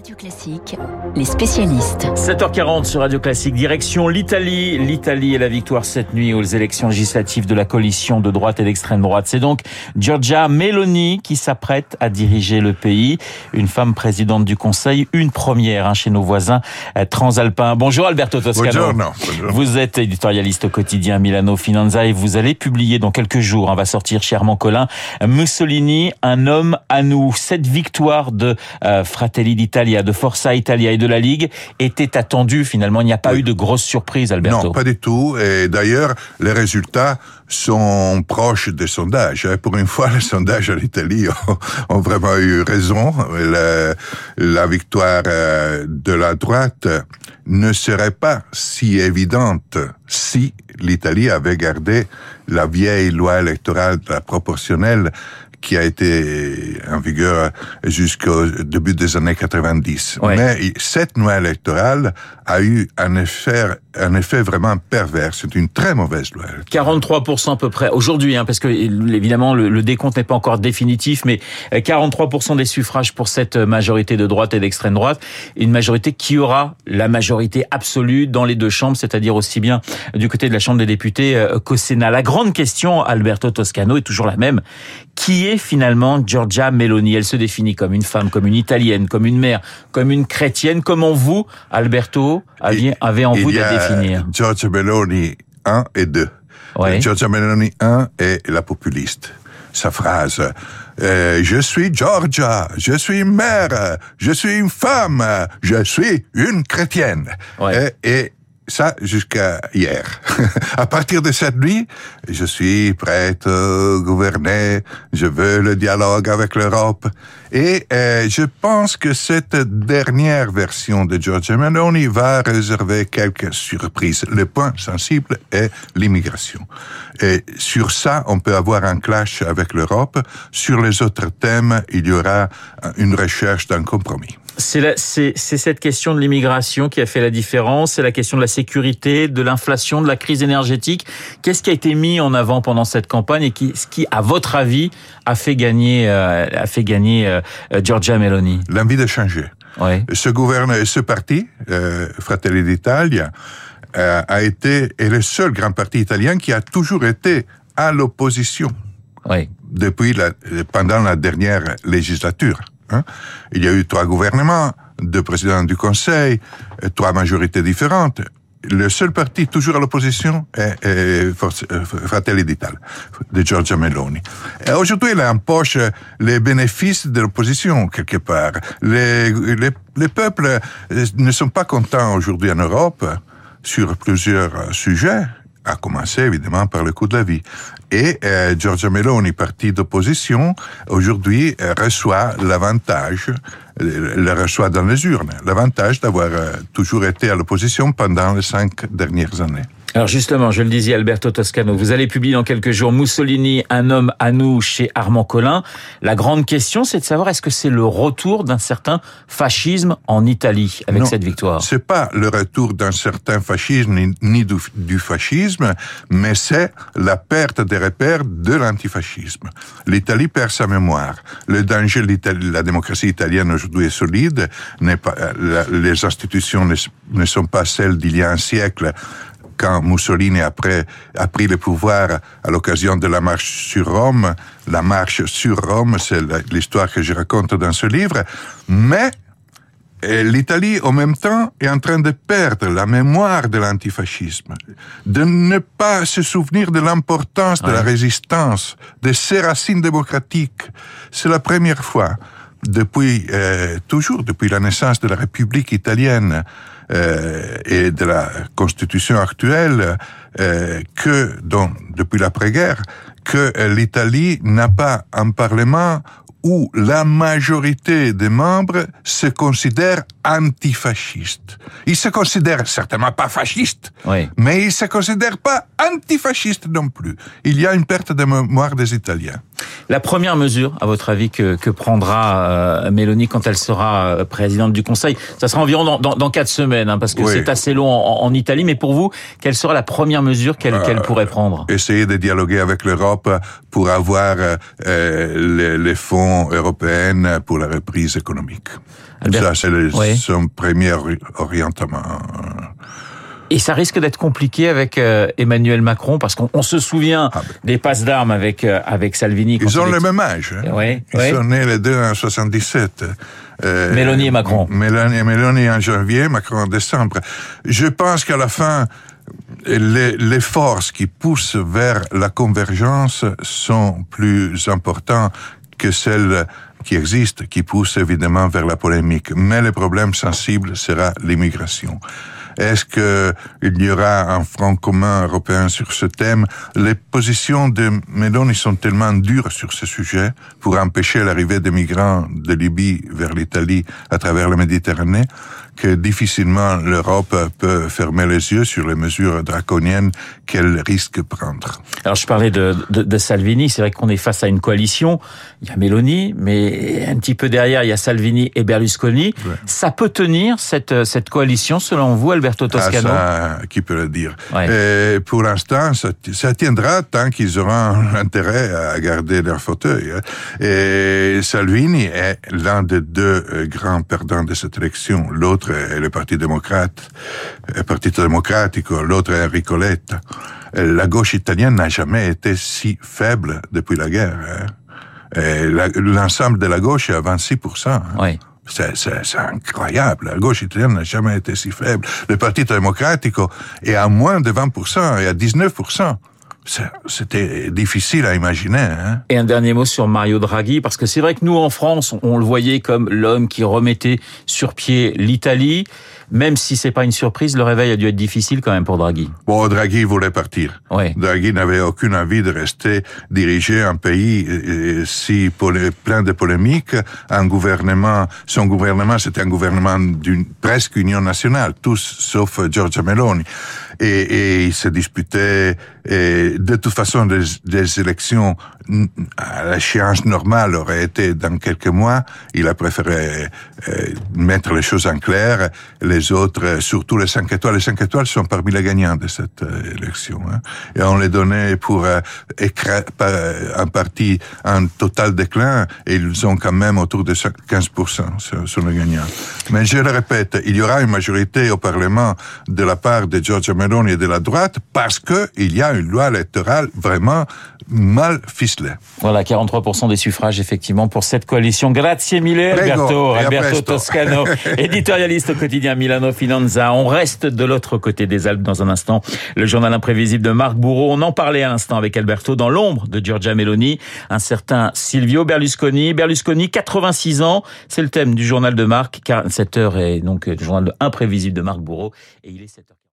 Radio Classique, les spécialistes. 7h40 sur Radio Classique, direction l'Italie. L'Italie et la victoire cette nuit aux élections législatives de la coalition de droite et d'extrême droite. C'est donc Giorgia Meloni qui s'apprête à diriger le pays. Une femme présidente du Conseil, une première hein, chez nos voisins euh, transalpins. Bonjour Alberto Toscano. Buongiorno. Vous êtes éditorialiste au quotidien Milano Finanza et vous allez publier dans quelques jours, on va sortir chez Armand Collin, Mussolini, un homme à nous. Cette victoire de euh, Fratelli d'Italia, de Forza Italia et de la Ligue était attendue finalement. Il n'y a pas eu de grosse surprise, Alberto. Non, pas du tout. Et d'ailleurs, les résultats sont proches des sondages. hein. Pour une fois, les sondages en Italie ont, vraiment eu raison. La, la victoire euh, de la droite ne serait pas si évidente si l'Italie avait gardé la vieille loi électorale la proportionnelle qui a été en vigueur jusqu'au début des années 90. Ouais. Mais cette loi électorale a eu un effet, un effet vraiment pervers. C'est une très mauvaise loi. électorale. 43% à peu près aujourd'hui, hein, parce que évidemment le, le décompte n'est pas encore définitif, mais euh, 43% des suffrages pour cette majorité de droite et d'extrême droite, une majorité qui aura la majorité absolue dans les deux chambres, c'est-à-dire aussi bien du côté de la Chambre des députés euh, qu'au Sénat. La grande question, Alberto Toscano, est toujours la même. Qui est finalement Giorgia Meloni Elle se définit comme une femme, comme une italienne, comme une mère, comme une chrétienne. Comment vous, Alberto, aviez, avez en vous de la définir Giorgia Meloni 1 et 2. Ouais. Giorgia Meloni 1 est la populiste. Sa phrase euh, Je suis Georgia, je suis une mère, je suis une femme, je suis une chrétienne. Ouais. Et, et ça jusqu'à hier. à partir de cette nuit, je suis prête à gouverner, je veux le dialogue avec l'Europe. Et euh, je pense que cette dernière version de Giorgia Meloni va réserver quelques surprises. Le point sensible est l'immigration. Et sur ça, on peut avoir un clash avec l'Europe. Sur les autres thèmes, il y aura une recherche d'un compromis. C'est cette question de l'immigration qui a fait la différence, c'est la question de la sécurité, de l'inflation, de la crise énergétique. Qu'est-ce qui a été mis en avant pendant cette campagne et qui, ce qui, à votre avis, a fait gagner, euh, a fait gagner euh, euh, Giorgia Meloni? L'envie de changer. Ouais. Ce gouvernement, ce parti, euh, Fratelli d'Italia, a été est le seul grand parti italien qui a toujours été à l'opposition Ouais. depuis la, pendant la dernière législature. Hein. Il y a eu trois gouvernements, deux présidents du Conseil, trois majorités différentes. Le seul parti toujours à l'opposition est, euh, Fratelli d'Italia, de Giorgia Meloni. Aujourd'hui, elle empoche les bénéfices de l'opposition, quelque part. Les, les, les peuples euh, ne sont pas contents aujourd'hui en Europe sur plusieurs euh, sujets, à commencer évidemment par le coût de la vie. Et euh, Giorgia Meloni, parti d'opposition, aujourd'hui euh, reçoit l'avantage, euh, le reçoit dans les urnes, l'avantage d'avoir euh, toujours été à l'opposition pendant les cinq dernières années. Alors justement, je le disais, Alberto Toscano, vous allez publier dans quelques jours Mussolini, un homme à nous chez Armand Collin. La grande question, c'est de savoir est-ce que c'est le retour d'un certain fascisme en Italie avec Non, cette victoire? C'est pas le retour d'un certain fascisme ni, ni du, du fascisme, mais c'est la perte des repères de l'antifascisme. L'Italie perd sa mémoire. Le danger de la démocratie italienne aujourd'hui est solide. Pas, euh, les institutions ne, ne sont pas celles d'il y a un siècle quand Mussolini après a pris le pouvoir à l'occasion de la marche sur Rome. La marche sur Rome, c'est l'histoire que je raconte dans ce livre. Mais et l'Italie, en même temps, est en train de perdre la mémoire de l'antifascisme, de ne pas se souvenir de l'importance de la résistance, de ses racines démocratiques. C'est la première fois depuis euh, toujours depuis la naissance de la République italienne euh, et de la Constitution actuelle euh, que, donc, depuis l'après-guerre, que euh, l'Italie n'a pas un parlement où la majorité des membres se considèrent antifascistes. Ils se considèrent certainement pas fascistes, Oui. mais ils se considèrent pas antifascistes non plus. Il y a une perte de mémoire des Italiens. La première mesure, à votre avis, que, que prendra euh, Mélanie quand elle sera euh, présidente du Conseil, ça sera environ dans, dans, dans quatre semaines, hein, parce que Oui. c'est assez long en, en Italie. Mais pour vous, quelle sera la première mesure qu'elle qu'elle pourrait prendre? Essayer de dialoguer avec l'Europe pour avoir euh, les, les fonds Union européenne pour la reprise économique. Albert- Ça, c'est le- Oui. son premier ori- orientement. Et ça risque d'être compliqué avec euh, Emmanuel Macron parce qu'on on se souvient Ah ben. des passes d'armes avec euh, avec Salvini. Ils ont le même âge. hein. Ouais, Ils ouais. sont nés les deux en 77. Euh, Mélanie et Macron. Mélanie, Mélanie en janvier, Macron en décembre. Je pense qu'à la fin, les, les forces qui poussent vers la convergence sont plus importantes que celles qui existent, qui poussent évidemment vers la polémique. Mais le problème sensible sera l'immigration. Est-ce que il y aura un front commun européen sur ce thème? Les positions de Meloni sont tellement dures sur ce sujet pour empêcher l'arrivée des migrants de Libye vers l'Italie à travers la Méditerranée que difficilement l'Europe peut fermer les yeux sur les mesures draconiennes qu'elle risque de prendre. Alors je parlais de, de, de Salvini, c'est vrai qu'on est face à une coalition. Il y a Meloni, mais un petit peu derrière il y a Salvini et Berlusconi. Ouais. Ça peut tenir cette cette coalition selon vous, Alberto Toscano? Ah, ça, qui peut le dire Ouais. Et Pour l'instant, ça, ça tiendra tant qu'ils auront intérêt à garder leur fauteuil. hein. Et Salvini est l'un des deux euh, grands perdants de cette élection. L'autre est le Parti démocrate, le Partito Democratico, l'autre est Enrico Letta. Et La gauche italienne n'a jamais été si faible depuis la guerre. hein. L'ensemble de la gauche est à 26%. hein. Oui. C'est, incroyable. La gauche italienne n'a jamais été si faible. Le Parti démocratico est à moins de 20% et à 19%. C'était difficile à imaginer. Hein? Et un dernier mot sur Mario Draghi, parce que c'est vrai que nous, en France, on le voyait comme l'homme qui remettait sur pied l'Italie. Même si c'est pas une surprise, le réveil a dû être difficile quand même pour Draghi. Bon, Draghi voulait partir. Ouais. Draghi n'avait aucune envie de rester diriger un pays euh, si polé- plein de polémiques. Un gouvernement, son gouvernement, c'était un gouvernement d'une presque union nationale, tous sauf Giorgia Meloni. Et, et il se disputait. Et de toute façon, des, élections à l'échéance normale auraient été dans quelques mois. Il a préféré euh, mettre les choses en clair. Les autres, surtout les cinq étoiles, les cinq étoiles sont parmi les gagnants de cette euh, élection. Hein. Et on les donnait pour euh, écra- pa- un parti en total déclin, et ils ont quand même autour de 15% sur, sur les gagnants. Mais je le répète, il y aura une majorité au Parlement de la part de Giorgia Meloni et de la droite parce que il y a une loi électorale vraiment mal ficelée. Voilà, 43% des suffrages, effectivement, pour cette coalition. Grazie mille, Alberto, Alberto. Toscano, éditorialiste au quotidien Milano Finanza. On reste de l'autre côté des Alpes dans un instant. Le journal imprévisible de Marc Bourreau. On en parlait à l'instant avec Alberto dans l'ombre de Giorgia Meloni. Un certain Silvio Berlusconi. Berlusconi, 86 ans. C'est le thème du journal de Marc. 47 heures et donc le journal imprévisible de Marc Bourreau. Et il est 7 heures.